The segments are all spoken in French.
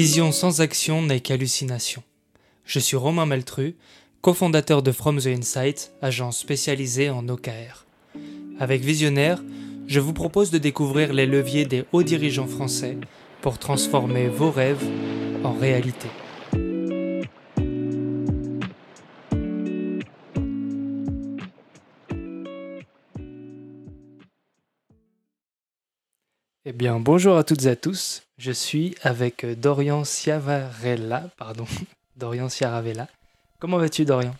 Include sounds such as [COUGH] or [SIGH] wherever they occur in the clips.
Vision sans action n'est qu'hallucination. Je suis Romain Maltru, cofondateur de From the Insight, agence spécialisée en OKR. Avec Visionnaire, je vous propose de découvrir les leviers des hauts dirigeants français pour transformer vos rêves en réalité. Eh bien, bonjour à toutes et à tous. Je suis avec Dorian Ciavarella, pardon, [LAUGHS] Dorian Ciaravella. Comment vas-tu, Dorian?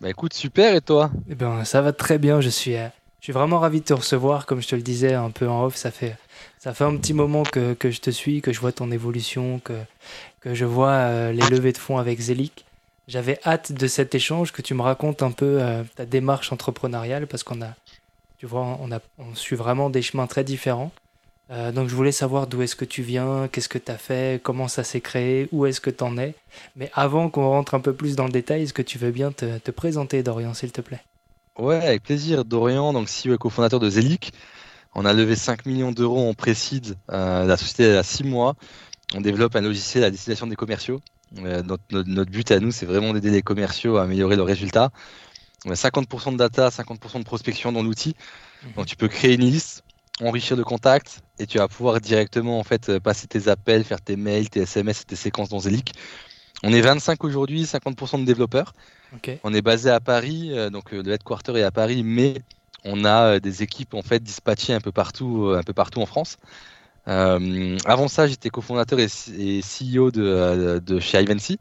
Bah écoute, super, et toi? Eh bien, ça va très bien. Je suis, euh, je suis vraiment ravi de te recevoir. Comme je te le disais un peu en off, ça fait, ça fait un petit moment que, que je te suis, que je vois ton évolution, que, que je vois euh, les levées de fonds avec Zelik. J'avais hâte de cet échange, que tu me racontes un peu euh, ta démarche entrepreneuriale, parce qu'on a, tu vois, on, a, on suit vraiment des chemins très différents. Euh, donc je voulais savoir d'où est-ce que tu viens, qu'est-ce que tu as fait, comment ça s'est créé, où est-ce que tu en es. Mais avant qu'on rentre un peu plus dans le détail, est-ce que tu veux bien te, te présenter, Dorian, s'il te plaît? Ouais, avec plaisir. Dorian, donc CEO et cofondateur de Zelic. On a levé 5 millions d'euros en précide. Euh, la société a 6 mois. On développe un logiciel à destination des commerciaux. Euh, notre, notre, notre, but à nous, c'est vraiment d'aider les commerciaux à améliorer leurs résultats. On a 50% de data, 50% de prospection dans l'outil. Donc tu peux créer une liste enrichir de contacts et tu vas pouvoir directement en fait passer tes appels, faire tes mails, tes SMS et tes séquences dans Zelic. On est 25 aujourd'hui, 50% de développeurs. Okay. On est basé à Paris, euh, donc le headquarter est à Paris, mais on a des équipes en fait dispatchées un peu partout, un peu partout en France. Euh, avant ça, j'étais cofondateur et, et, CEO de, de chez Ivancy,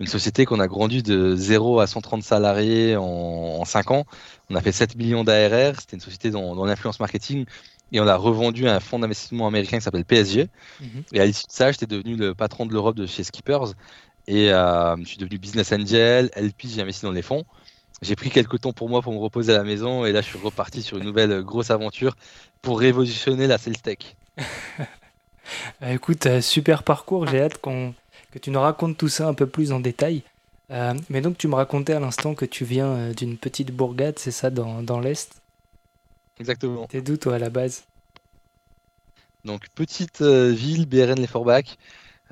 une société qu'on a grandi de 0 à 130 salariés en, en 5 ans. On a fait 7 millions d'ARR, c'était une société dans, dans l'influence marketing et on a revendu à un fonds d'investissement américain qui s'appelle PSG. Mm -hmm. Et à l'issue de ça, j'étais devenu le patron de l'Europe de chez Skippers. Et euh, je suis devenu business angel, LP, j'ai investi dans les fonds. J'ai pris quelques temps pour moi pour me reposer à la maison. Et là, je suis reparti sur une nouvelle grosse aventure pour révolutionner la sales tech. [LAUGHS] Écoute, euh, super parcours. J'ai hâte qu'on que tu nous racontes tout ça un peu plus en détail. Euh, mais donc, tu me racontais à l'instant que tu viens euh, d'une petite bourgade, c'est ça, dans, dans l'Est? Exactement. T'es d'où, toi, à la base? Donc, petite euh, ville, BRN-les-Forbach.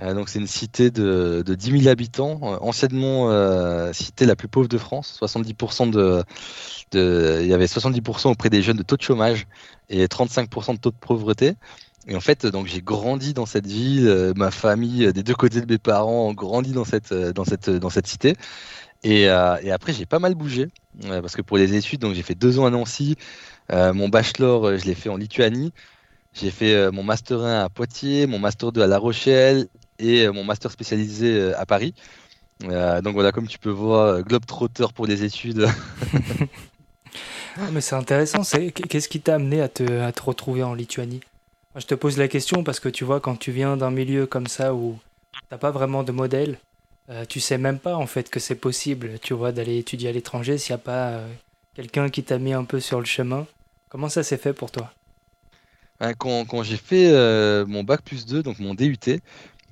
Euh, donc, c'est une cité de, de 10 000 habitants, euh, anciennement cité la plus pauvre de France. 70% de, de, il y avait 70% auprès des jeunes de taux de chômage et 35% de taux de pauvreté. Et en fait, donc j'ai grandi dans cette ville, ma famille des deux côtés de mes parents ont grandi dans cette, dans cette, dans cette cité. Et, et après, j'ai pas mal bougé parce que pour les études, donc j'ai fait deux ans à Nancy. Euh, mon bachelor, je l'ai fait en Lituanie. J'ai fait mon master 1 à Poitiers, mon master 2 à La Rochelle et mon master spécialisé à Paris. donc voilà, comme tu peux voir, globe trotter pour les études. [LAUGHS] ah, mais c'est intéressant. Qu'est-ce qui t'a amené à te, retrouver en Lituanie? Je te pose la question parce que tu vois, quand tu viens d'un milieu comme ça où t'as pas vraiment de modèle, euh, tu sais même pas en fait que c'est possible, tu vois, d'aller étudier à l'étranger s'il n'y a pas euh, quelqu'un qui t'a mis un peu sur le chemin. Comment ça s'est fait pour toi? Quand, quand j'ai fait euh, mon bac plus 2, donc mon DUT,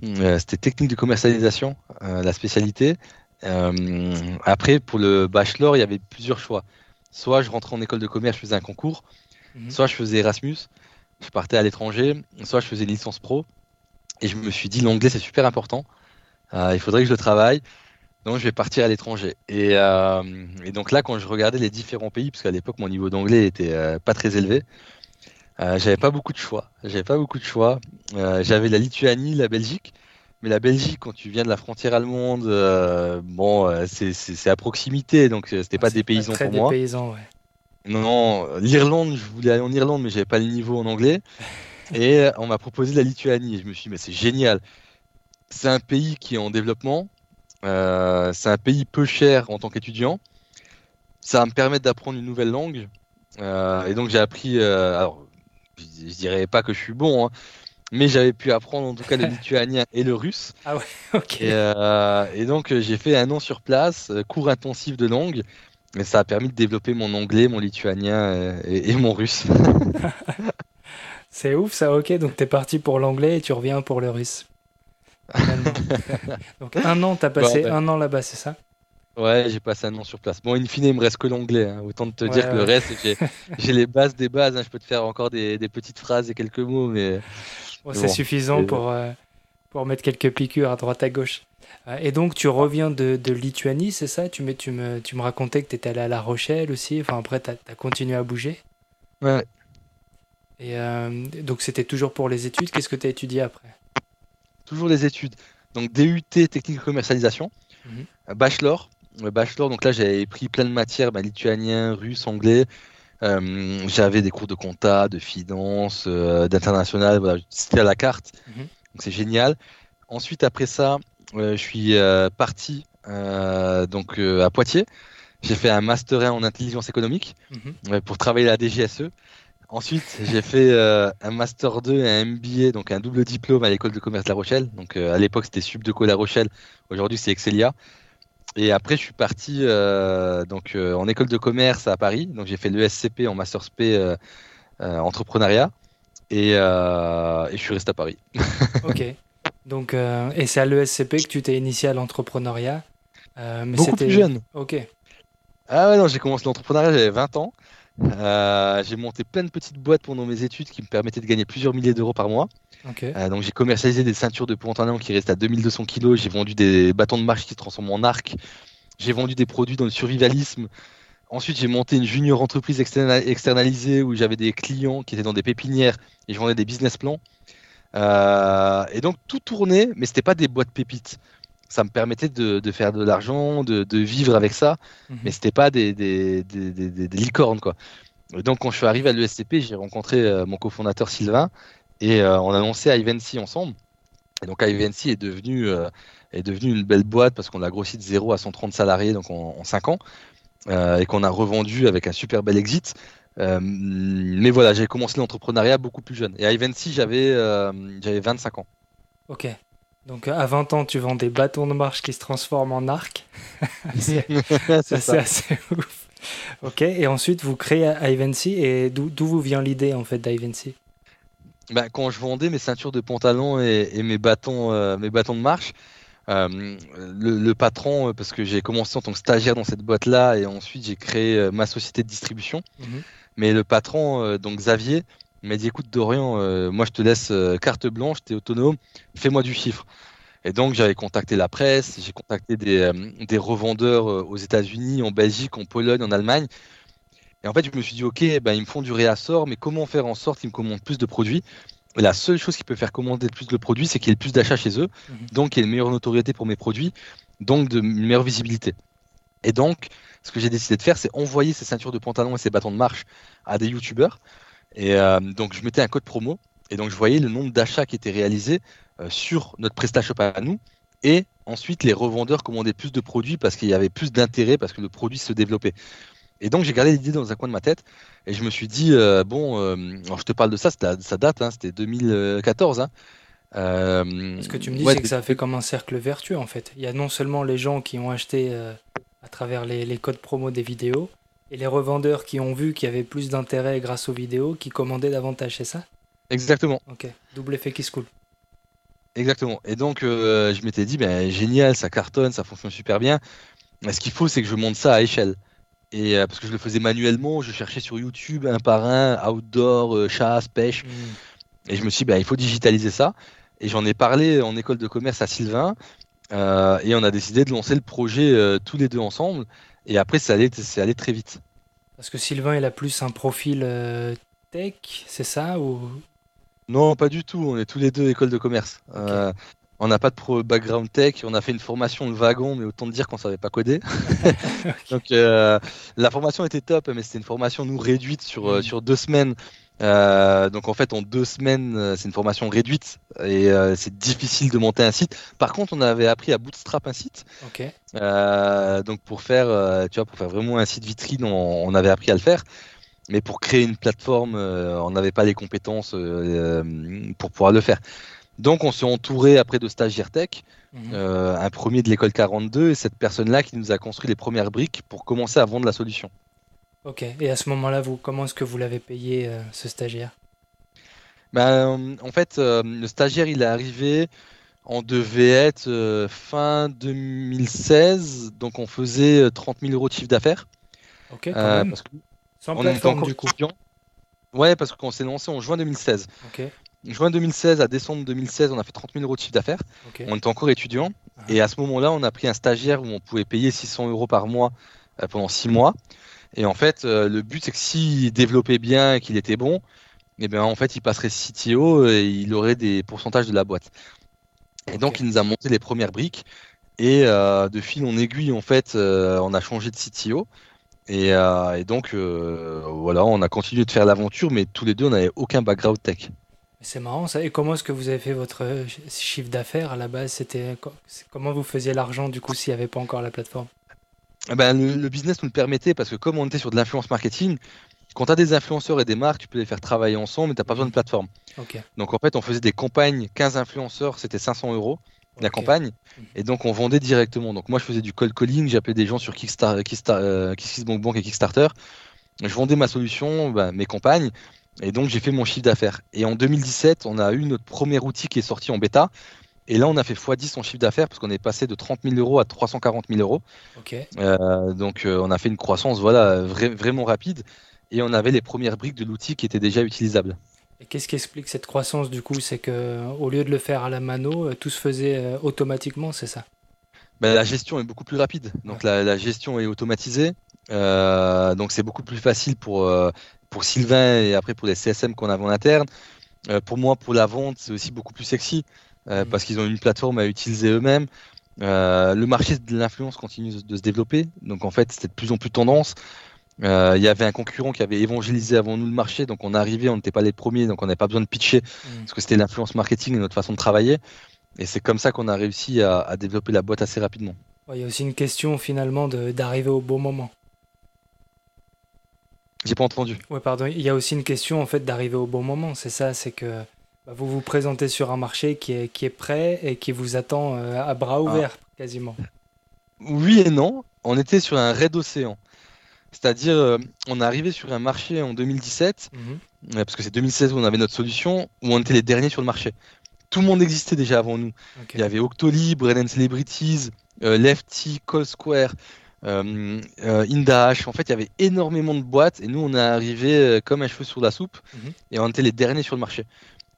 c'était technique de commercialisation, la spécialité. après, pour le bachelor, il y avait plusieurs choix. Soit je rentrais en école de commerce, je faisais un concours, -hmm. soit je faisais Erasmus je partais à l'étranger, soit je faisais une licence pro, et je me suis dit l'anglais c'est super important, euh, il faudrait que je le travaille, donc je vais partir à l'étranger. Et, euh, et, donc là, quand je regardais les différents pays, parce qu'à l'époque mon niveau d'anglais était euh, pas très élevé, j'avais pas beaucoup de choix. J'avais pas beaucoup de choix. j'avais la Lituanie, la Belgique. Mais la Belgique, quand tu viens de la frontière allemande, bon, c'est à proximité, donc c'était pas des paysans pour des moi. Paysans, ouais. Non, l'Irlande, je voulais aller en Irlande, mais j'avais pas le niveau en anglais. [LAUGHS] Et on m'a proposé la Lituanie. Et je me suis dit, mais c'est génial. C'est un pays qui est en développement. Euh, c'est un pays peu cher en tant qu'étudiant. Ça va me permettre d'apprendre une nouvelle langue. Euh, et donc j'ai appris. Euh, alors, je, je, dirais pas que je suis bon, hein, mais j'avais pu apprendre en tout cas le [LAUGHS] lituanien et le russe. Ah ouais, [LAUGHS] ok. Et, et donc j'ai fait un an sur place, cours intensif de langue. Mais ça a permis de développer mon anglais, mon lituanien et, et mon russe. [LAUGHS] c'est ouf ça, ok. Donc t'es parti pour l'anglais et tu reviens pour le russe. [LAUGHS] Donc un an, t'as passé Bon, un an là-bas, c'est ça? Ouais, j'ai passé un an sur place. Bon, in fine, il me reste que l'anglais. hein. Autant te Ouais, dire que le reste, j'ai- [LAUGHS] j'ai les bases des bases. hein. Je peux te faire encore des, des petites phrases et quelques mots, mais Bon, C'est bon, suffisant pour, euh, pour mettre quelques piqûres à droite à gauche. Euh, Et donc, tu reviens de, de Lituanie, c'est ça? Tu me, tu, me, tu me racontais que tu étais allé à La Rochelle aussi. Enfin, après, tu as, continué à bouger. Ouais. Et euh, donc, c'était toujours pour les études. Qu'est-ce que tu as étudié après? Toujours les études. Donc, DUT, technique de commercialisation. Mhm. Euh, Bachelor. Euh, Bachelor, donc là, j'avais pris plein de matières bah, lituanien, russe, anglais. Euh, j'avais des cours de compta, de finance, euh, d'international. Voilà, c'était à la carte. Mhm. Donc, c'est génial. Ensuite, après ça, euh, je suis parti donc à Poitiers. J'ai fait un master 1 en intelligence économique Mhm. pour travailler à la DGSE. Ensuite, j'ai fait euh, un master 2 et un MBA, donc un double diplôme à l'école de commerce de La Rochelle. Donc euh, à l'époque, c'était Subdeco La Rochelle. Aujourd'hui, c'est Excelia. Et après, je suis parti euh, donc en école de commerce à Paris. Donc j'ai fait l'ESCP en master SP entrepreneuriat. Et, et je suis resté à Paris. [LAUGHS] Ok. Donc, et c'est à l'ESCP que tu t'es initié à l'entrepreneuriat. Mais Beaucoup c'était- plus jeune. Ok. Ah ouais, non, j'ai commencé l'entrepreneuriat, j'avais 20 ans. Euh, j'ai monté plein de petites boîtes pendant mes études qui me permettaient de gagner plusieurs milliers d'euros par mois. Euh, donc j'ai commercialisé des ceintures de pantalon qui restent à 2200 kg. J'ai vendu des bâtons de marche qui se transforment en arc. J'ai vendu des produits dans le survivalisme. Ensuite, j'ai monté une junior entreprise externa- externalisée où j'avais des clients qui étaient dans des pépinières et je vendais des business plans. Euh, et donc tout tournait, mais c'était pas des boîtes pépites. Ça me permettait de, de faire de l'argent, de, de vivre avec ça, Mhm. mais c'était pas des, des, des, des- des- des licornes quoi. Et donc quand je suis arrivé à l'ESCP, j'ai rencontré euh, mon cofondateur Sylvain et euh, on a lancé Ivancy ensemble. Et donc Ivancy est devenu euh, est devenu une belle boîte parce qu'on l'a grossi de 0 à 130 salariés donc en, en 5 ans et qu'on a revendu avec un super bel exit. Mais voilà, j'ai commencé l'entrepreneuriat beaucoup plus jeune. Et à Ivancy, j'avais j'avais 25 ans. Ok. Donc, à 20 ans, tu vends des bâtons de marche qui se transforment en arc. [LAUGHS] [LAUGHS] c'est assez [LAUGHS] ouf. Ok. Et ensuite, vous créez Ivancy. Et d'où d'où vous vient l'idée, en fait, d'Ivancy? Ben, quand je vendais mes ceintures de pantalon et, et mes bâtons, euh, mes bâtons de marche, euh, le, le patron, euh, parce que j'ai commencé en tant que stagiaire dans cette boîte-là et ensuite j'ai créé euh, ma société de distribution. Mhm. Mais le patron, euh, donc Xavier, m'a dit écoute Dorian, euh, moi je te laisse euh, carte blanche, tu es autonome, fais-moi du chiffre. Et donc j'avais contacté la presse, j'ai contacté des, euh, des revendeurs aux États-Unis, en Belgique, en Pologne, en Allemagne. Et en fait, je me suis dit, ok, ben, ils me font du réassort, mais comment faire en sorte qu'ils me commandent plus de produits? Et La seule chose qui peut faire commander plus de produits, c'est qu'il y ait le plus d'achats chez eux, Mhm. donc qu'il y ait une meilleure notoriété pour mes produits, donc de, une meilleure visibilité. Et donc, ce que j'ai décidé de faire, c'est envoyer ces ceintures de pantalon et ces bâtons de marche à des youtubeurs. Et euh, donc, je mettais un code promo, et donc je voyais le nombre d'achats qui étaient réalisés euh, sur notre PrestaShop à nous, et ensuite les revendeurs commandaient plus de produits parce qu'il y avait plus d'intérêt, parce que le produit se développait. Et donc j'ai gardé l'idée dans un coin de ma tête et je me suis dit euh, bon, alors je te parle de ça, ça date, hein, c'était 2014. Hein. Ce que tu me dis, ouais, c'est que ça fait comme un cercle vertueux, en fait. Il y a non seulement les gens qui ont acheté à travers les, les codes promo des vidéos, et les revendeurs qui ont vu qu'il y avait plus d'intérêt grâce aux vidéos, qui commandaient davantage, c'est ça? Exactement, Ok. Double effet qui se coule. exactement. Et donc euh, je m'étais dit ben génial, ça cartonne, ça fonctionne super bien. Mais ce qu'il faut, c'est que je monte ça à échelle. Et euh, parce que je le faisais manuellement, je cherchais sur YouTube un par un, outdoor, euh, chasse, pêche. Et je me suis dit, bah, il faut digitaliser ça. Et j'en ai parlé en école de commerce à Sylvain. et on a décidé de lancer le projet tous les deux ensemble. Et après, c'est allé très vite. Parce que Sylvain, il a plus un profil euh, tech, c'est ça ou... Non, pas du tout. On est tous les deux école de commerce. Euh, on n'a pas de pro background tech. On a fait une formation de wagon, mais autant dire qu'on savait pas coder. [LAUGHS] Donc euh, la formation était top, mais c'était une formation nous réduite sur, Mhm. sur deux semaines. Euh, donc en fait en deux semaines euh, c'est une formation réduite et euh, c'est difficile de monter un site. Par contre on avait appris à bootstrap un site. Euh, donc pour faire tu vois pour faire vraiment un site vitrine on, on avait appris à le faire. Mais pour créer une plateforme on n'avait pas les compétences pour pouvoir le faire. Donc on s'est entouré après de stagiaires tech Mhm. un premier de l'école 42 et cette personne-là qui nous a construit les premières briques pour commencer à vendre la solution. Ok. Et à ce moment-là, vous, comment est-ce que vous l'avez payé, euh, ce stagiaire? Ben, en fait, euh, le stagiaire, il est arrivé, on devait être euh, fin 2016, donc on faisait euh, 30 000 euros de chiffre d'affaires. Ok, quand même. parce Sans qu'on était encore du coup. étudiant. Ouais, parce qu'on s'est lancé en juin 2016. Ok. juin 2016 à décembre 2016, on a fait 30 000 euros de chiffre d'affaires. On était encore étudiant. Ah. Et à ce moment-là, on a pris un stagiaire où on pouvait payer 600 euros par mois pendant 6 mois. Et en fait, euh, le but, c'est que s'il développait bien et qu'il était bon, et eh bien, en fait, il passerait CTO et il aurait des pourcentages de la boîte. Et donc, il nous a monté les premières briques. Et euh, de fil en aiguille, en fait, on a changé de CTO. Et, et donc, voilà, on a continué de faire l'aventure, mais tous les deux, on n'avait aucun background tech. C'est marrant ça. Et comment est-ce que vous avez fait votre euh, chiffre d'affaires? À la base C'était comment vous faisiez l'argent du coup s'il n'y avait pas encore la plateforme? Ben, le, business nous le permettait parce que comme on était sur de l'influence marketing, quand tu as des influenceurs et des marques, tu peux les faire travailler ensemble, mais tu n'as pas besoin de plateforme. Donc en fait, on faisait des campagnes, 15 influenceurs, c'était 500 euros la campagne, mhm. et donc on vendait directement. Donc moi, je faisais du cold calling, j'appelais des gens sur Kickstarter, Kickstarter, euh, et Kickstarter. Je vendais ma solution, ben, mes campagnes, et donc j'ai fait mon chiffre d'affaires. Et en 2017, on a eu notre premier outil qui est sorti en bêta. Et là, on a fait x10 en chiffre d'affaires parce qu'on est passé de 30 000 euros à 340 000 euros. Euh, donc euh, on a fait une croissance voilà, vraiment rapide. Et on avait les premières briques de l'outil qui étaient déjà utilisables. Et qu'est-ce qui explique cette croissance du coup? C'est que au lieu de le faire à la mano, euh, tout se faisait automatiquement, c'est ça? Ben, La gestion est beaucoup plus rapide. Donc la, la, gestion est automatisée. donc c'est beaucoup plus facile pour pour Sylvain et après pour les CSM qu'on avait en interne. Euh, pour moi, pour la vente, c'est aussi beaucoup plus sexy euh, mm. parce qu'ils ont une plateforme à utiliser eux-mêmes. Euh, le marché de l'influence continue de se développer, donc en fait, c'était de plus en plus tendance. Il y avait un concurrent qui avait évangélisé avant nous le marché, donc on arrivait, on n'était pas les premiers, donc on n'avait pas besoin de pitcher mm. parce que c'était l'influence marketing et notre façon de travailler. Et c'est comme ça qu'on a réussi à, à, développer la boîte assez rapidement. Il y a aussi une question finalement d'arriver au bon moment. J'ai pas entendu. Ouais, pardon. Il y a aussi une question en fait d'arriver au bon moment. C'est ça, c'est que vous vous présentez sur un marché qui est, qui est prêt et qui vous attend euh, à bras ouverts quasiment. Oui et non. On était sur un raid océan. C'est-à-dire, euh, on est arrivé sur un marché en 2017, mhm. parce que c'est 2016 où on avait notre solution, où on était les derniers sur le marché. Tout le monde existait déjà avant nous. Il y avait Octolib, Red Celebrities, euh, Lefty, Call Square, euh, euh, Indash. En fait, il y avait énormément de boîtes et nous, on est arrivé euh, comme un cheveu sur la soupe mhm. et on était les derniers sur le marché.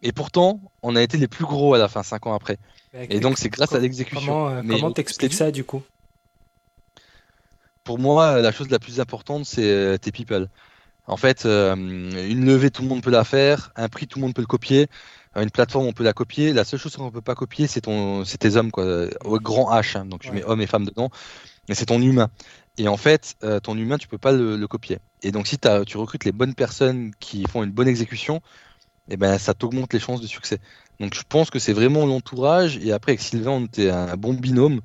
Et pourtant, on a été les plus gros à la fin, 5 ans après. Et donc, c'est grâce à l'exécution. Comment t'expliques ça du coup? Pour moi, la chose la plus importante, c'est tes people. En fait, une levée, tout le monde peut la faire. Un prix, tout le monde peut le copier. Une plateforme, on peut la copier. La seule chose qu'on ne peut pas copier, c'est tes hommes, quoi. Au grand H. Hein. donc, je mets hommes et femmes dedans mais c'est ton humain. Et en fait, euh, ton humain, tu peux pas le, copier. Et donc, si tu recrutes les bonnes personnes qui font une bonne exécution, et eh ben, ça t'augmente les chances de succès. Donc, je pense que c'est vraiment l'entourage. Et après, avec Sylvain, on était un bon binôme.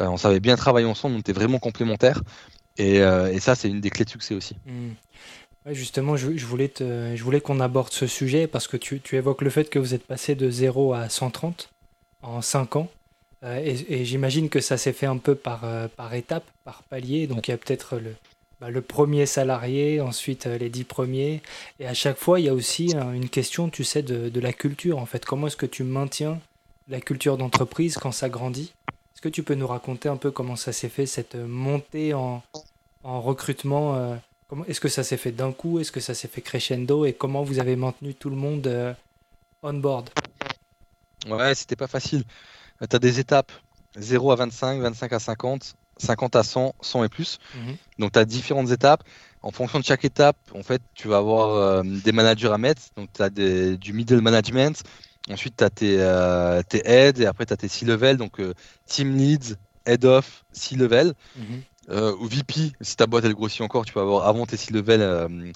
Euh, on savait bien travailler ensemble, on était vraiment complémentaires. Et, euh, ça, c'est une des clés de succès aussi. Mmh. justement, je, voulais, je voulais qu'on aborde ce sujet parce que tu, tu, évoques le fait que vous êtes passé de 0 à 130 en 5 ans. Euh, et, j'imagine que ça s'est fait un peu par, par étapes, par palier. Donc il y a peut-être le, bah, le premier salarié, ensuite euh, les dix premiers. Et à chaque fois, il y a aussi une question, tu sais, de, la culture. En fait, comment est-ce que tu maintiens la culture d'entreprise quand ça grandit? Est-ce que tu peux nous raconter un peu comment ça s'est fait, cette montée en, en recrutement Est-ce que ça s'est fait d'un coup? Est-ce que ça s'est fait crescendo? Et comment vous avez maintenu tout le monde on board? Ouais, c'était pas facile. Tu as des étapes. 0 à 25, 25 à 50, 50 à 100, 100 et plus. Mhm. Donc tu as différentes étapes. En fonction de chaque étape, en fait, tu vas avoir euh, des managers à mettre. Donc tu as du middle management. Ensuite, tu as tes, euh, tes heads et après tu as tes C-level. Donc euh, team leads, head of, C-level. Mhm. ou VP, si ta boîte elle grossit encore, tu peux avoir avant tes C-level un,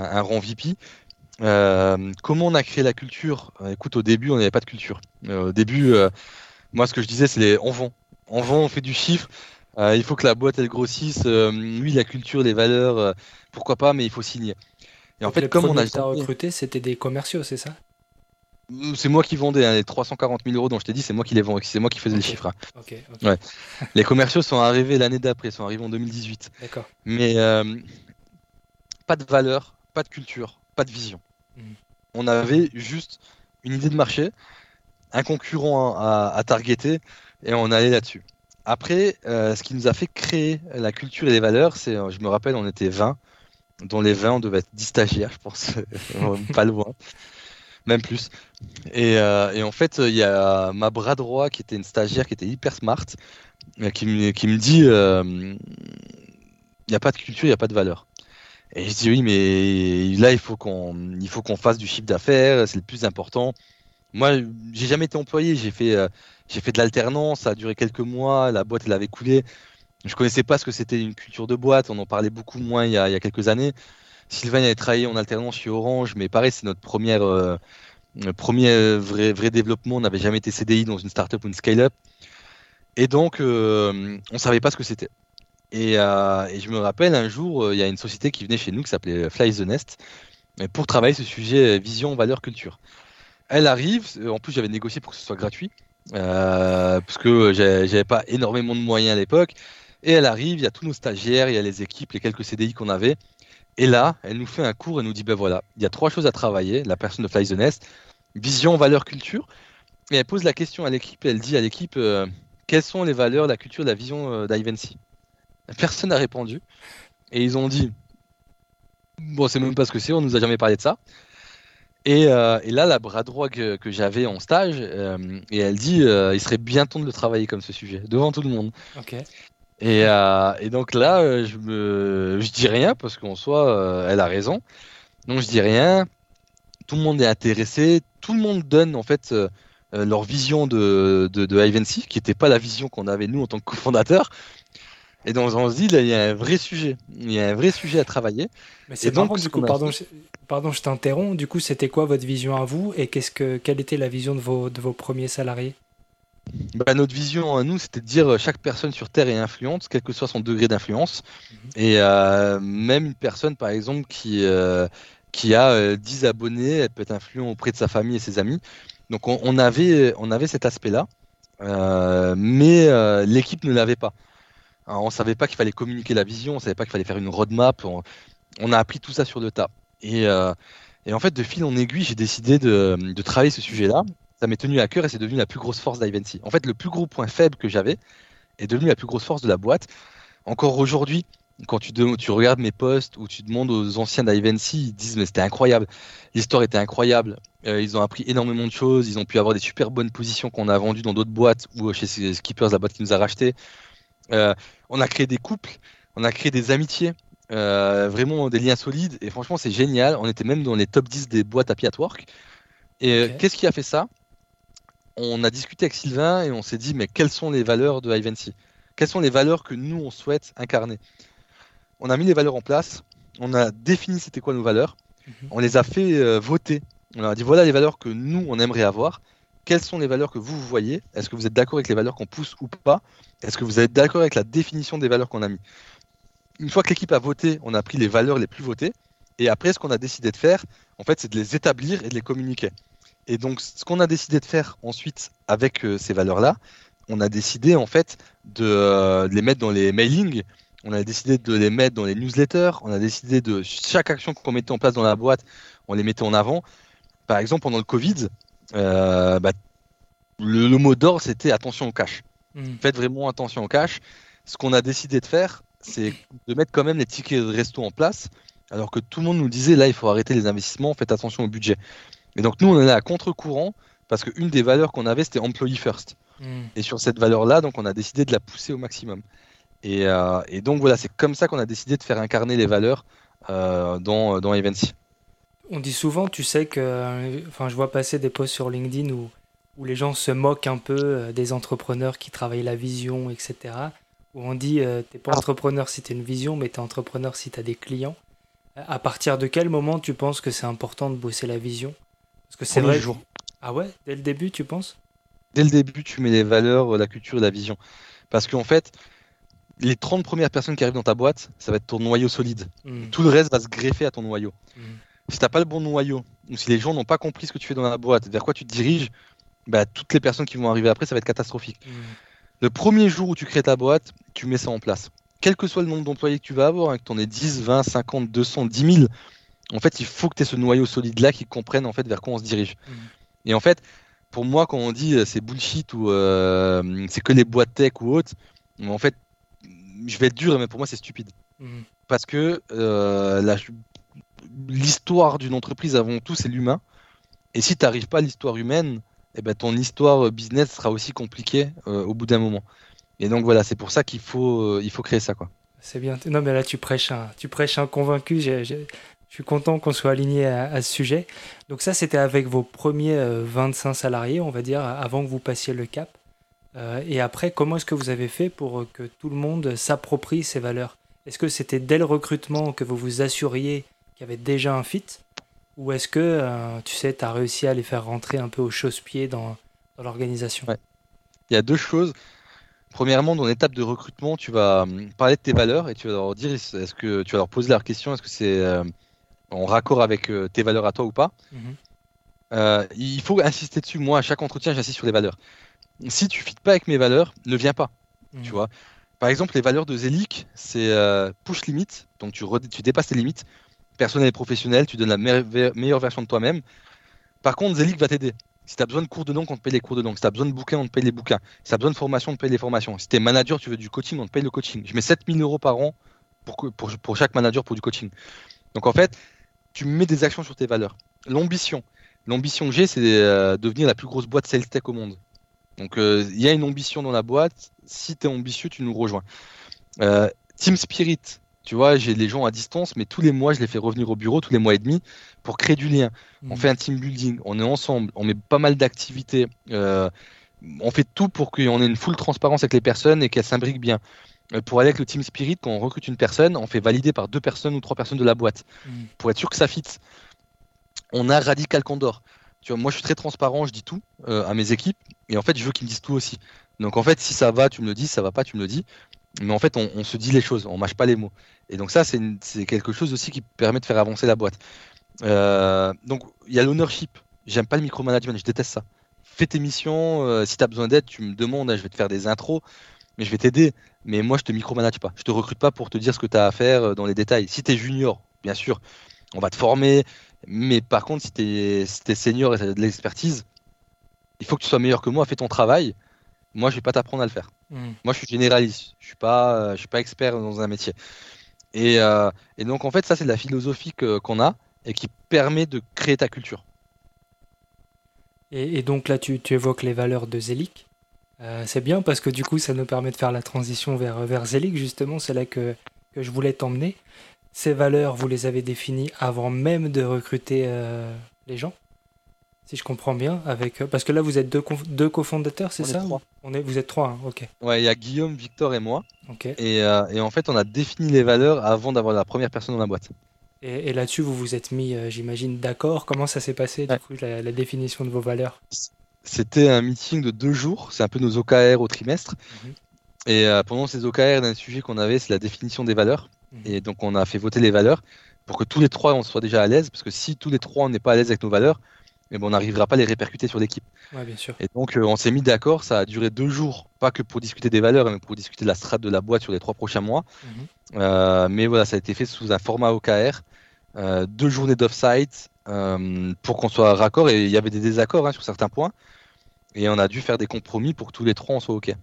un, rang VP. comment on a créé la culture? Écoute, au début, on n'avait pas de culture. au début, moi, ce que je disais, c'est les on vend. On vend, on fait du chiffre. Euh, il faut que la boîte elle grossisse. Euh, oui, la culture, les valeurs, euh, pourquoi pas, mais il faut signer. Et en fait, comme on a recruté, c'était des commerciaux, c'est ça? C'est moi qui vendais hein, les 340 000 euros dont je t'ai dit, c'est moi qui les vends, c'est moi qui faisais les chiffres. Hein. les commerciaux sont arrivés l'année d'après, sont arrivés en 2018. D'accord. Mais pas de valeur, pas de culture, pas de vision. Hmm. On avait juste une idée de marché un concurrent à, targeter et on allait là-dessus. Après, euh, ce qui nous a fait créer la culture et les valeurs, c'est, euh, je me rappelle, on était 20, dont les 20, on devait être 10 stagiaires, je pense, [LAUGHS] pas loin. même plus. Et, en fait, il y a ma bras droit qui était une stagiaire qui était hyper smart, qui me, dit il n'y a pas de culture, il n'y a pas de valeur. Et je dis oui, mais là, il faut qu'on, qu'on fasse du chiffre d'affaires, c'est le plus important. Moi, j'ai jamais été employé, j'ai fait, euh, j'ai fait de l'alternance, ça a duré quelques mois, la boîte elle avait coulé. Je connaissais pas ce que c'était une culture de boîte, on en parlait beaucoup moins il y a, quelques années. Sylvain avait travaillé en alternance chez Orange, mais pareil, c'est notre première, euh, premier vrai, vrai développement. On n'avait jamais été CDI dans une startup ou une scale-up. Et donc, euh, on savait pas ce que c'était. Euh, et, je me rappelle un jour, il y a une société qui venait chez nous qui s'appelait Fly the Nest pour travailler ce sujet vision, valeur, culture. Elle arrive, en plus j'avais négocié pour que ce soit gratuit, parce que j'avais pas énormément de moyens à l'époque. Et elle arrive, il y a tous nos stagiaires, il y a les équipes, les quelques CDI qu'on avait. Et là, elle nous fait un cours et nous dit ben voilà, il y a trois choses à travailler. La personne de Fly the Nest, vision, valeur, culture. Et elle pose la question à l'équipe, elle dit à l'équipe quelles sont les valeurs, la culture, la vision d'Ivancy? Personne n'a répondu. Et ils ont dit Bon, c'est même pas ce que c'est, on nous a jamais parlé de ça. Et, euh, là, la bras droit que, j'avais en stage, euh, et elle dit euh, Il serait bien temps de le travailler comme ce sujet, devant tout le monde. Et, et, donc là, je, me, je dis rien, parce qu'en soi, elle a raison. Donc je dis rien. Tout le monde est intéressé, tout le monde donne en fait leur vision de, de, de qui n'était pas la vision qu'on avait nous en tant que cofondateurs. Et donc on se dit, là, il y a un vrai sujet. Il y a un vrai sujet à travailler. Mais c'est donc, du coup, pardon, je, pardon, je t'interromps. Du coup, c'était quoi votre vision à vous et qu'est-ce que, quelle était la vision de vos, de vos premiers salariés? Bah, notre vision à nous, c'était de dire chaque personne sur Terre est influente, quel que soit son degré d'influence. Mhm. Et euh, même une personne, par exemple, qui, euh, qui a 10 euh, abonnés, elle peut être influente auprès de sa famille et ses amis. Donc on, on avait, on avait cet aspect-là, mais l'équipe ne l'avait pas. On ne savait pas qu'il fallait communiquer la vision, on ne savait pas qu'il fallait faire une roadmap. On, a appris tout ça sur le tas. Euh, et, en fait, de fil en aiguille, j'ai décidé de, travailler ce sujet-là. Ça m'est tenu à cœur et c'est devenu la plus grosse force d'Ivancy. En fait, le plus gros point faible que j'avais est devenu la plus grosse force de la boîte. Encore aujourd'hui, quand tu, tu, regardes mes posts ou tu demandes aux anciens d'Ivancy, ils disent mais c'était incroyable, l'histoire était incroyable, euh, ils ont appris énormément de choses, ils ont pu avoir des super bonnes positions qu'on a vendues dans d'autres boîtes ou chez Skippers, la boîte qui nous a racheté. Euh, on a créé des couples, on a créé des amitiés, euh, vraiment des liens solides. Et franchement, c'est génial. On était même dans les top 10 des boîtes à at work. Et euh, qu'est-ce qui a fait ça? On a discuté avec Sylvain et on s'est dit, mais quelles sont les valeurs de Ivancy Quelles sont les valeurs que nous, on souhaite incarner? On a mis les valeurs en place. On a défini c'était quoi nos valeurs. Mhm. On les a fait voter. On a dit, voilà les valeurs que nous, on aimerait avoir quelles sont les valeurs que vous, voyez? Est-ce que vous êtes d'accord avec les valeurs qu'on pousse ou pas? Est-ce que vous êtes d'accord avec la définition des valeurs qu'on a mis? Une fois que l'équipe a voté, on a pris les valeurs les plus votées. Et après, ce qu'on a décidé de faire, en fait, c'est de les établir et de les communiquer. Et donc, ce qu'on a décidé de faire ensuite avec euh, ces valeurs-là, on a décidé en fait euh, de, les mettre dans les mailings, on a décidé de les mettre dans les newsletters, on a décidé de chaque action qu'on mettait en place dans la boîte, on les mettait en avant. Par exemple, pendant le Covid, euh, bah, le, mot d'ordre, c'était attention au cash. Hmm. Faites vraiment attention au cash. Ce qu'on a décidé de faire, c'est de mettre quand même les tickets de resto en place, alors que tout le monde nous disait là, il faut arrêter les investissements, faites attention au budget. Et donc, nous, on est à contre-courant parce qu'une des valeurs qu'on avait, c'était employee first. Hmm. Et sur cette valeur-là, donc, on a décidé de la pousser au maximum. Et, euh, donc, voilà, c'est comme ça qu'on a décidé de faire incarner les valeurs euh, dans, dans Evency. On dit souvent, tu sais que, enfin, je vois passer des posts sur LinkedIn où, où les gens se moquent un peu euh, des entrepreneurs qui travaillent la vision, etc. Où on dit, euh, t'es pas entrepreneur si tu as une vision, mais tu es entrepreneur si tu as des clients. À partir de quel moment tu penses que c'est important de bosser la vision? Parce que c'est vrai. Jour. Ah ouais? Dès le début, tu penses? Dès le début, tu mets les valeurs, la culture et la vision. Parce qu'en fait, les 30 premières personnes qui arrivent dans ta boîte, ça va être ton noyau solide. Hmm. Tout le reste va se greffer à ton noyau. Hmm si t'as pas le bon noyau, ou si les gens n'ont pas compris ce que tu fais dans la boîte, vers quoi tu te diriges, bah, toutes les personnes qui vont arriver après, ça va être catastrophique. Mm. Le premier jour où tu crées ta boîte, tu mets ça en place. Quel que soit le nombre d'employés que tu vas avoir, hein, que tu en aies 10, 20, 50, 200, 10 000, en fait, il faut que tu aies ce noyau solide-là qui comprenne en fait vers quoi on se dirige. Mm. Et en fait, pour moi, quand on dit euh, c'est bullshit ou euh, c'est que les boîtes tech ou autres, en fait, je vais être dur, mais pour moi, c'est stupide. Mm. Parce que euh, la, l'histoire d'une entreprise avant tout, c'est l'humain. Et si tu n'arrives pas à l'histoire humaine, eh ben, ton histoire business sera aussi compliquée au bout d'un moment. Et donc voilà, c'est pour ça qu'il faut, il faut créer ça. quoi. C'est bien. Non, mais là, tu prêches un, tu prêches un convaincu. je suis content qu'on soit aligné à, ce sujet. Donc ça, c'était avec vos premiers 25 salariés, on va dire, avant que vous passiez le cap. et après, comment est-ce que vous avez fait pour que tout le monde s'approprie ces valeurs? Est-ce que c'était dès le recrutement que vous vous assuriez qu'il y avait déjà un fit Ou est-ce que, euh, tu sais, tu as réussi à les faire rentrer un peu au chausse-pied dans, l'organisation? Il y a deux choses. Premièrement, dans l'étape de recrutement, tu vas hum, parler de tes valeurs et tu vas leur dire, est-ce que tu vas leur poser la question, est-ce que c'est euh, en raccord avec euh, tes valeurs à toi ou pas? Mhm. Il faut insister dessus. Moi, à chaque entretien, j'insiste sur les valeurs. Si tu ne fites pas avec mes valeurs, ne viens pas. Tu mhm. vois Par exemple, les valeurs de Zelic, c'est push limite, donc tu, tu dépasses tes limites personnel et professionnel, tu donnes la meilleure version de toi-même. Par contre, Zelig va t'aider. Si tu as besoin de cours de langue, on te paye les cours de langue. Si tu as besoin de bouquins, on te paye les bouquins. Si tu as besoin de formation, on te paye les formations. Si tu es manager, tu veux du coaching, on te paye le coaching. Je mets 7000 euros par an pour, chaque manager pour du coaching. Donc en fait, tu mets des actions sur tes valeurs. L'ambition. L'ambition que j'ai, c'est de euh, devenir la plus grosse boîte sales au monde. Donc euh, il y a une ambition dans la boîte. Si tu es ambitieux, tu nous rejoins. Euh, team Spirit. Tu vois, j'ai les gens à distance, mais tous les mois, je les fais revenir au bureau, tous les mois et demi, pour créer du lien. On mm. fait un team building, on est ensemble, on met pas mal d'activités. Euh, on fait tout pour qu'on ait une full transparence avec les personnes et qu'elles s'imbriquent bien. Euh, pour aller avec le team spirit, quand on recrute une personne, on fait valider par deux personnes ou trois personnes de la boîte, mm. pour être sûr que ça fit. On a Radical Condor. Tu vois, moi, je suis très transparent, je dis tout euh, à mes équipes, et en fait, je veux qu'ils me disent tout aussi. Donc, en fait, si ça va, tu me le dis, si ça va pas, tu me le dis mais en fait, on, se dit les choses, on mâche pas les mots. Et donc ça, c'est quelque chose aussi qui permet de faire avancer la boîte. Euh, donc il y a l'ownership. J'aime pas le micromanagement, je déteste ça. Fais tes missions, euh, si tu as besoin d'aide, tu me demandes, hein, je vais te faire des intros, mais je vais t'aider. Mais moi, je te micromanage pas. Je te recrute pas pour te dire ce que tu as à faire euh, dans les détails. Si tu es junior, bien sûr, on va te former. Mais par contre, si tu es, senior et tu as de l'expertise, il faut que tu sois meilleur que moi, fais ton travail. Moi, je vais pas t'apprendre à le faire. Hmm. Moi, je suis généraliste. Je suis pas, euh, je suis pas expert dans un métier. Et, euh, et donc, en fait, ça, c'est la philosophie qu'on a et qui permet de créer ta culture. Et, donc là, tu, tu, évoques les valeurs de Zelig. Euh, c'est bien parce que du coup, ça nous permet de faire la transition vers, vers Zelig, justement. C'est là que, que je voulais t'emmener. Ces valeurs, vous les avez définies avant même de recruter les gens si je comprends bien, avec euh, parce que là vous êtes deux, deux cofondateurs, c'est ça On est, vous êtes trois, hein, ok. Ouais, il y a Guillaume, Victor et moi. Ok. Et, euh, et, en fait, on a défini les valeurs avant d'avoir la première personne dans la boîte. Et, et là-dessus, vous vous êtes mis, euh, j'imagine, d'accord. Comment ça s'est passé, du coup, la, définition de vos valeurs? C'était un meeting de deux jours. C'est un peu nos OKR au trimestre. Mhm. Et pendant ces OKR, un sujet qu'on avait, c'est la définition des valeurs. Mhm. Et donc, on a fait voter les valeurs pour que tous les trois on soit déjà à l'aise. Parce que si tous les trois on n'est pas à l'aise avec nos valeurs, mais bon, on n'arrivera pas à les répercuter sur l'équipe. bien sûr. Et donc, euh, on s'est mis d'accord, ça a duré deux jours, pas que pour discuter des valeurs, mais pour discuter de la strate de la boîte sur les trois prochains mois. Mhm. Euh, mais voilà, ça a été fait sous un format OKR, euh, deux journées d'off-site pour qu'on soit raccord, et il y avait des désaccords hein, sur certains points, et on a dû faire des compromis pour que tous les trois on soit OK.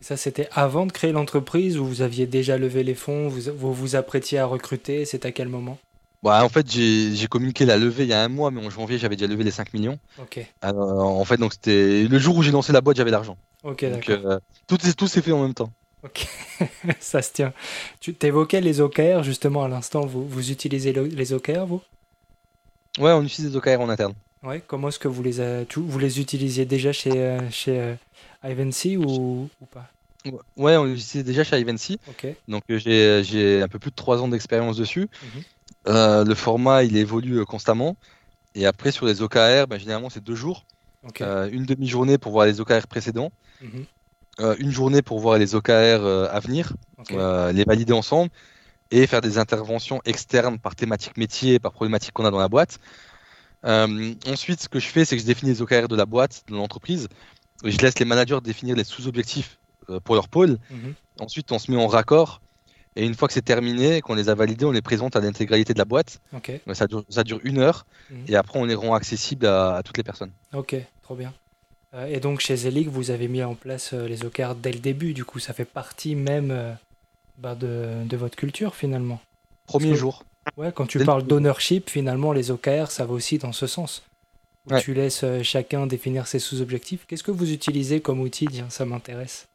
Ça, c'était avant de créer l'entreprise ou vous aviez déjà levé les fonds, vous vous, vous apprêtiez à recruter, c'est à quel moment? Bah, en fait, j'ai communiqué la levée il y a un mois, mais en janvier, j'avais déjà levé les 5 millions. Ok. en fait, donc c'était le jour où j'ai lancé la boîte, j'avais l'argent. Ok, d'accord. Euh, tout, tout s'est fait en même temps. Ok, [LAUGHS] ça se tient. Tu évoquais les OKR, justement, à l'instant. Vous, vous utilisez les OKR, vous? Ouais, on utilise les OKR en interne. Ouais, comment est-ce que vous les, vous les utilisiez déjà chez, euh, chez euh, ou, ou pas? Ouais, on les utilisait déjà chez Ivancy. Ok. Donc j'ai un peu plus de 3 ans d'expérience dessus. Mhm. Euh, le format, il évolue euh, constamment. Et après, sur les OKR, ben, généralement, c'est deux jours. Euh, une demi-journée pour voir les OKR précédents. Mhm. une journée pour voir les OKR à venir, les valider ensemble et faire des interventions externes par thématique métier, par problématique qu'on a dans la boîte. ensuite, ce que je fais, c'est que je définis les OKR de la boîte, de l'entreprise. Je laisse les managers définir les sous-objectifs pour leur pôle. Mhm. Ensuite, on se met en raccord et une fois que c'est terminé, qu'on les a validés, on les présente à l'intégralité de la boîte. Ça, dure, ça, dure, une heure. Mhm. Et après, on les rend accessibles à, toutes les personnes. Ok, trop bien. Euh, et donc, chez Zelig, vous avez mis en place euh, les OKR dès le début. Du coup, ça fait partie même euh, bah, de, de, votre culture, finalement. Premier jour. Ouais, quand tu parles d'ownership, finalement, les OKR, ça va aussi dans ce sens. où tu laisses chacun définir ses sous-objectifs. Qu'est-ce que vous utilisez comme outil? Tiens, ça m'intéresse.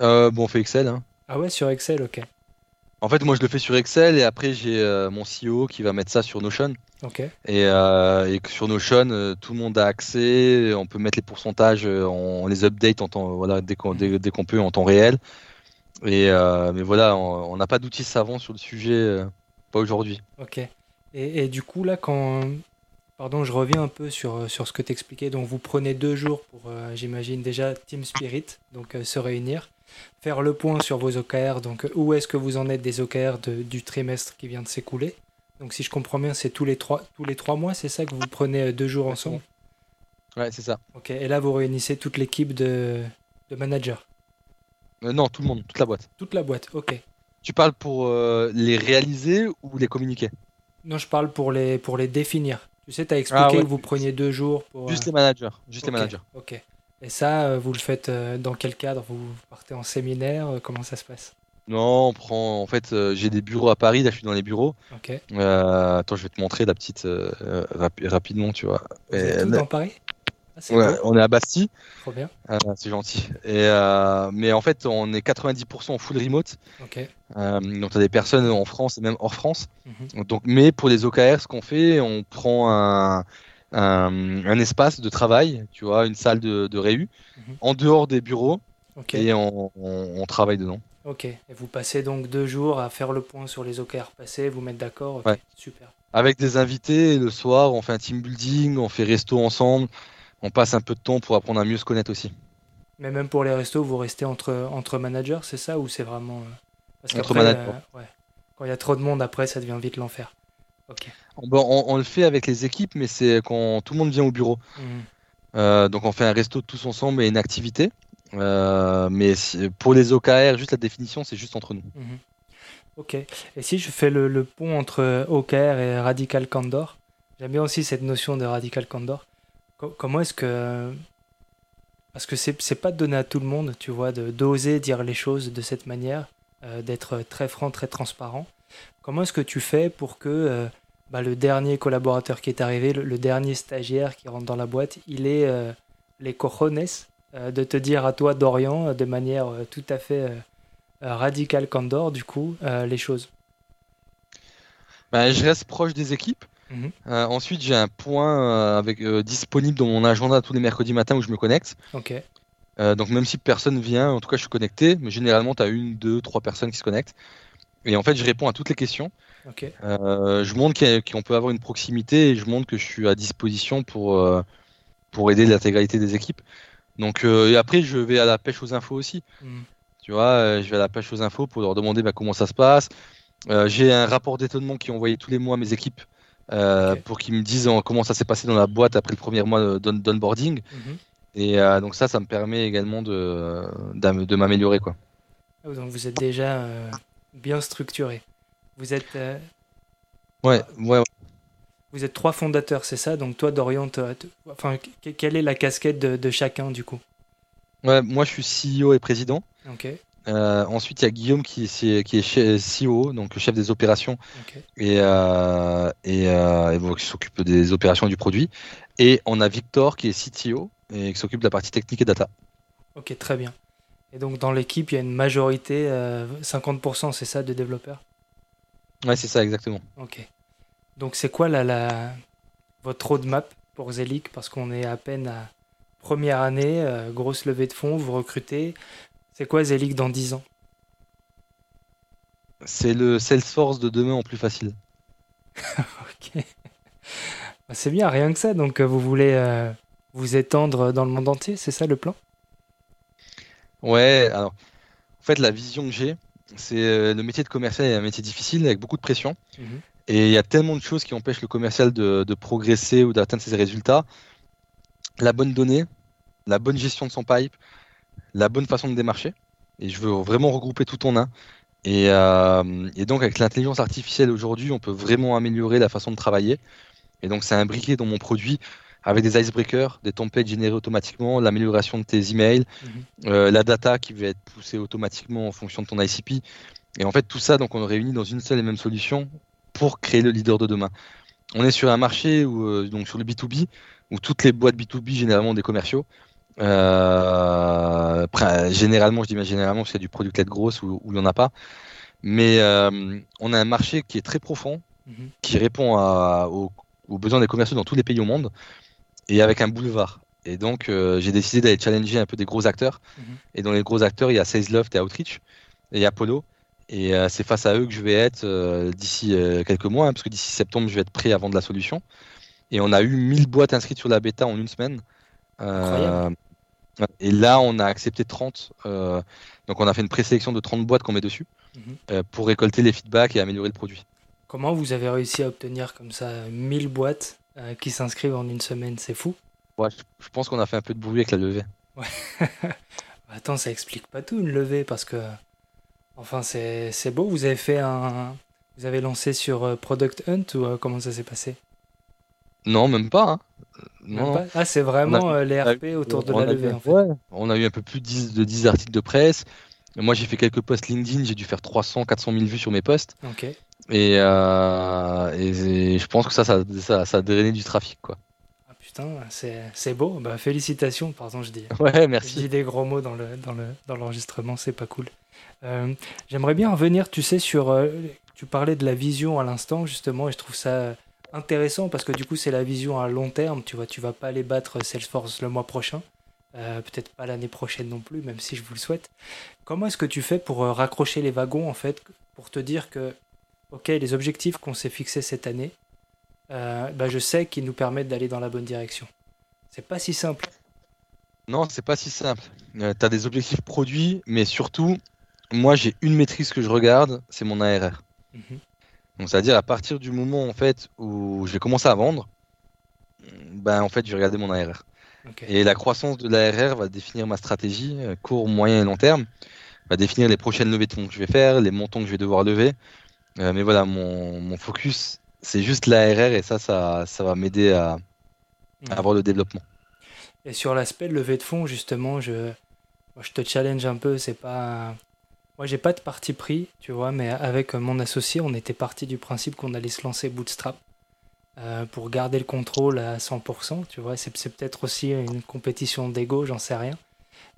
bon, on fait Excel. Hein. Ah ouais, sur Excel, ok. En fait, moi, je le fais sur Excel et après, j'ai mon CEO qui va mettre ça sur Notion. Ok. Et, et sur Notion, tout le monde a accès. On peut mettre les pourcentages, on, les update en temps, voilà, dès qu'on dès, qu'on peut en temps réel. Et mais voilà, on n'a pas d'outils savants sur le sujet, pas aujourd'hui. Ok. Et, et, du coup, là, quand. Pardon, je reviens un peu sur, sur ce que tu expliquais. Donc, vous prenez deux jours pour, j'imagine, déjà Team Spirit, donc se réunir faire le point sur vos OKR, donc où est-ce que vous en êtes des OKR du trimestre qui vient de s'écouler? Donc si je comprends bien, c'est tous les trois, tous les trois mois, c'est ça que vous prenez euh, deux jours ensemble? Ouais, c'est ça. Ok, et là vous réunissez toute l'équipe de, de managers? Euh, Non, tout le monde, toute la boîte. Toute la boîte, ok. Tu parles pour euh, les réaliser ou les communiquer? Non, je parle pour les, pour les définir. Tu sais, tu as expliqué ah que vous preniez deux jours pour... Juste les managers. Juste les managers. Ok. Et ça, euh, vous le faites euh, dans quel cadre? Vous partez en séminaire euh, Comment ça se passe? Non, on prend. En fait, j'ai des bureaux à Paris. Là, je suis dans les bureaux. Ok. attends, je vais te montrer la petite rapidement, tu vois. Vous êtes dans Paris? Ah, ouais, on est à Bastille. Trop bien. Ah, c'est gentil. Et, mais en fait, on est 90% en full remote. Ok. donc, tu as des personnes en France et même hors France. Mhm. Donc, mais pour les OKR, ce qu'on fait, on prend un, un, espace de travail, tu vois, une salle de, de réu, mhm. en dehors des bureaux, et on, on, travaille dedans. Ok, et vous passez donc deux jours à faire le point sur les OKR passés, vous mettre d'accord, ouais. super. Avec des invités, le soir, on fait un team building, on fait resto ensemble, on passe un peu de temps pour apprendre à mieux se connaître aussi. Mais même pour les restos, vous restez entre, entre managers, c'est ça ou c'est vraiment. Euh, parce entre managers. Euh, ouais. Quand il y a trop de monde, après, ça devient vite l'enfer. On, le fait avec les équipes, mais c'est quand tout le monde vient au bureau. Mmh. Euh, donc on fait un resto tous ensemble et une activité. Euh, mais pour les OKR, juste la définition, c'est juste entre nous. Mmh. Ok. Et si je fais le, pont entre OKR et Radical Candor, j'aime bien aussi cette notion de Radical Candor. comment est-ce que. Parce que c'est pas donné à tout le monde, tu vois, d'oser dire les choses de cette manière, euh, d'être très franc, très transparent. Comment est-ce que tu fais pour que bah, le dernier collaborateur qui est arrivé, le, dernier stagiaire qui rentre dans la boîte, il est euh, les cojones euh, de te dire à toi, Dorian, euh, de manière tout à fait radicale candor, du coup, les choses. Bah, je reste proche des équipes. Mhm. ensuite, j'ai un point avec, disponible dans mon agenda tous les mercredis matins où je me connecte. Donc même si personne vient, en tout cas je suis connecté, mais généralement tu as une, deux, trois personnes qui se connectent. Et en fait, je réponds à toutes les questions. Euh, je montre qu'on peut avoir une proximité et je montre que je suis à disposition pour, euh, pour aider l'intégralité des équipes. Donc, euh, et après, je vais à la pêche aux infos aussi. Hmm. Tu vois, je vais à la pêche aux infos pour leur demander bah, comment ça se passe. J'ai un rapport d'étonnement qui est envoyé tous les mois à mes équipes pour qu'ils me disent comment ça s'est passé dans la boîte après le premier mois d'onboarding. Mhm. Et donc ça, ça me permet également de, de, m'améliorer. quoi. Ah, donc vous êtes déjà bien structuré. Vous êtes. Euh, ouais, ouais, Vous êtes trois fondateurs, c'est ça? Donc toi, Dorian, enfin, quelle est la casquette de, chacun du coup? Ouais, moi je suis CEO et président. Ok. Euh, ensuite, il y a Guillaume qui, est, qui est CEO, donc chef des opérations, et, euh, et, qui s'occupe des opérations et du produit. Et on a Victor qui est CTO et qui s'occupe de la partie technique et data. Ok, très bien. Et donc dans l'équipe, il y a une majorité, 50%, c'est ça, de développeurs Ouais, c'est ça, exactement. Ok. Donc, c'est quoi la, la, votre roadmap pour Zelig? Parce qu'on est à peine à première année, euh, grosse levée de fonds, vous recrutez. C'est quoi Zelig dans 10 ans? C'est le Salesforce de demain en plus facile. [LAUGHS] ok. Bah, c'est bien, rien que ça. Donc, euh, vous voulez euh, vous étendre dans le monde entier, c'est ça le plan? Ouais, alors, en fait, la vision que j'ai, c'est euh, le métier de commercial est un métier difficile avec beaucoup de pression. Mhm. Et il y a tellement de choses qui empêchent le commercial de, progresser ou d'atteindre ses résultats. La bonne donnée, la bonne gestion de son pipe, la bonne façon de démarcher. Et je veux vraiment regrouper tout en un. Et, euh, et donc avec l'intelligence artificielle aujourd'hui, on peut vraiment améliorer la façon de travailler. Et donc c'est imbriqué dans mon produit avec des icebreakers, des templates générés automatiquement, l'amélioration de tes emails, euh, la data qui va être poussée automatiquement en fonction de ton ICP. Et en fait, tout ça, donc, on le réunit dans une seule et même solution pour créer le leader de demain. on est sur un marché où, donc sur le B2B, où toutes les boîtes B2B, généralement des commerciaux, généralement, je dis généralement parce qu'il y a du produit led grosse ou il n'y en a pas, mais on a un marché qui est très profond, mhm. qui répond aux, besoins des commerciaux dans tous les pays au monde, et avec un boulevard. Et donc, j'ai décidé d'aller challenger un peu des gros acteurs. Mhm. Et dans les gros acteurs, il y a Loft et Outreach et Apollo. Et euh, c'est face à eux que je vais être euh, d'ici euh, quelques mois, hein, parce que d'ici septembre, je vais être prêt à vendre la solution. Et on a eu 1000 boîtes inscrites sur la bêta en une semaine. et là, on a accepté 30. donc, on a fait une présélection de 30 boîtes qu'on met dessus mhm. pour récolter les feedbacks et améliorer le produit. Comment vous avez réussi à obtenir comme ça 1000 boîtes qui s'inscrivent en une semaine C'est fou. Ouais, je pense qu'on a fait un peu de bruit avec la levée. Ouais. [LAUGHS] Attends, ça explique pas tout une levée parce que Enfin, c'est beau. Vous avez fait un. Vous avez lancé sur euh, Product Hunt ou euh, comment ça s'est passé? Non, même pas. Hein. Non. Ah, c'est vraiment euh, les RP autour de la levée. en fait. On a eu un peu plus de 10, de 10 articles de presse. Moi, j'ai fait quelques posts LinkedIn. J'ai dû faire 300, 400 000 vues sur mes posts. Ok. Et, je pense que ça, ça, ça, a drainé du trafic, quoi. Ah putain, c'est beau. Bah, félicitations, pardon, je dis. [LAUGHS] Ouais, merci. Je dis des gros mots dans le dans l'enregistrement, c'est pas cool. Euh, j'aimerais bien revenir, tu sais, sur. Euh, tu parlais de la vision à l'instant, justement, et je trouve ça intéressant parce que du coup, c'est la vision à long terme. Tu vois, tu vas pas aller battre Salesforce le mois prochain. Euh, peut-être pas l'année prochaine non plus, même si je vous le souhaite. Comment est-ce que tu fais pour raccrocher les wagons, en fait, pour te dire que, ok, les objectifs qu'on s'est fixés cette année, bah, je sais qu'ils nous permettent d'aller dans la bonne direction. C'est pas si simple. Non, c'est pas si simple. tu as des objectifs produits, mais surtout, moi, j'ai une maîtrise que je regarde, c'est mon ARR. Mhm. Donc, c'est-à-dire à partir du moment en fait où je vais commencer à vendre, ben en fait, je vais regarder mon ARR. Et la croissance de l'ARR va définir ma stratégie euh, court, moyen et long terme, va définir les prochaines levées de fonds que je vais faire, les montants que je vais devoir lever. Euh, mais voilà, mon, focus, c'est juste l'ARR et ça, ça, ça va m'aider à, avoir le développement. Et sur l'aspect de levée de fonds, justement, je, je te challenge un peu. C'est pas moi, j'ai pas de parti pris, tu vois, mais avec mon associé, on était parti du principe qu'on allait se lancer bootstrap euh, pour garder le contrôle à 100%, tu vois. C'est, peut-être aussi une compétition d'ego, j'en sais rien.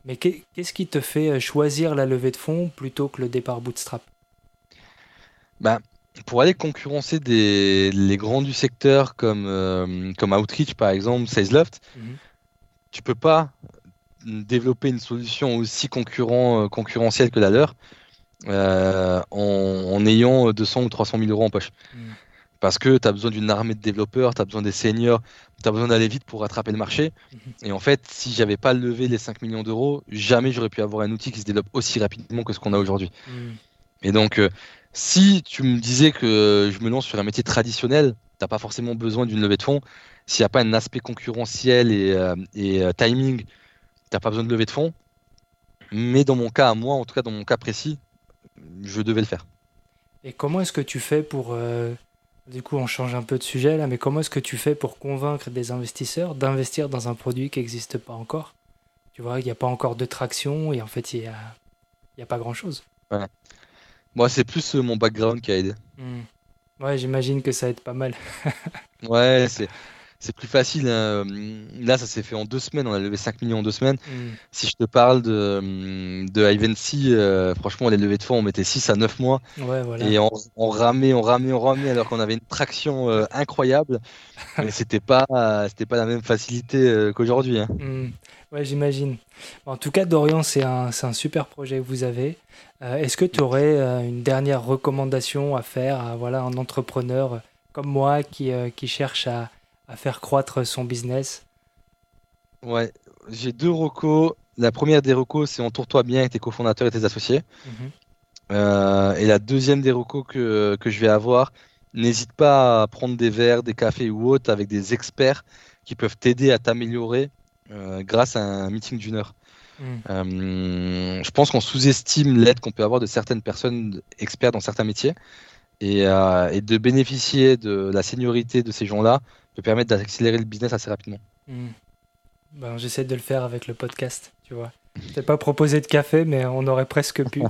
Mais qu'est-ce qui te fait euh, choisir la levée de fonds plutôt que le départ bootstrap? Bah, Pour aller concurrencer des, les grands du secteur comme, euh, comme Outreach, par exemple, SalesLoft, mhm. tu peux pas développer une solution aussi concurrent, euh, concurrentielle que la leur euh, en, ayant 200 ou 300 000 euros en poche. Mm. Parce que tu as besoin d'une armée de développeurs, tu as besoin des seniors, tu as besoin d'aller vite pour rattraper le marché. Mm-hmm. Et en fait, si j'avais pas levé les 5 millions d'euros, jamais j'aurais pu avoir un outil qui se développe aussi rapidement que ce qu'on a aujourd'hui. Mm. Et donc, euh, si tu me disais que je me lance sur un métier traditionnel, tu pas forcément besoin d'une levée de fonds. S'il n'y a pas un aspect concurrentiel et, et timing t'as pas besoin de lever de fonds. Mais dans mon cas, à moi, en tout cas dans mon cas précis, je devais le faire. Et comment est-ce que tu fais pour... Euh, du coup, on change un peu de sujet là, mais comment est-ce que tu fais pour convaincre des investisseurs d'investir dans un produit qui n'existe pas encore? Tu vois, il n'y a pas encore de traction et en fait, il n'y a, y a pas grand-chose. Moi, c'est plus euh, mon background qui a aidé. Hmm. Ouais, j'imagine que ça aide pas mal. [LAUGHS] ouais, c'est c'est plus facile. Hein. Là, ça s'est fait en deux semaines. On a levé 5 millions en deux semaines. Mm. Si je te parle de, de Ivancy, euh, franchement, les levées de fonds, on mettait 6 à 9 mois. Et on, ramait, on ramait, on ramait, alors qu'on avait une traction euh, incroyable. Mais [LAUGHS] c'était pas, c'était pas la même facilité euh, qu'aujourd'hui. Hein. Mm. Ouais, j'imagine. En tout cas, Dorian, c'est un, un, super projet que vous avez. Est-ce que tu aurais une dernière recommandation à faire à voilà, un entrepreneur comme moi qui, qui cherche à à faire croître son business? Ouais, j'ai deux recos. La première des recos, c'est entoure-toi bien avec tes cofondateurs et tes associés. Mhm. Euh, et la deuxième des recos que, que je vais avoir, n'hésite pas à prendre des verres, des cafés ou autres avec des experts qui peuvent t'aider à t'améliorer euh, grâce à un meeting d'une heure. Mhm. Euh, je pense qu'on sous-estime l'aide qu'on peut avoir de certaines personnes expertes dans certains métiers. Et, et, de bénéficier de la seniorité de ces gens-là peut permettre d'accélérer le business assez rapidement. Hmm. Ben, J'essaie de le faire avec le podcast, tu vois. Je t'ai pas proposé de café, mais on aurait presque pu.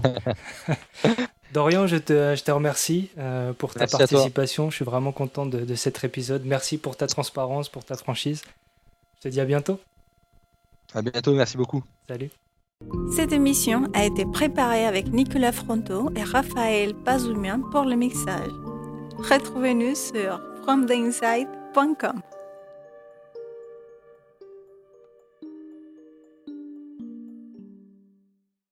[LAUGHS] Dorian, je te, je te remercie euh, pour ta participation. Je suis vraiment content de, de, cet épisode. Merci pour ta transparence, pour ta franchise. Je te dis à bientôt. À bientôt, merci beaucoup. Salut. Cette émission a été préparée avec Nicolas Fronto et Raphaël Bazoumian pour le mixage. Retrouvez-nous sur fromtheinside.com.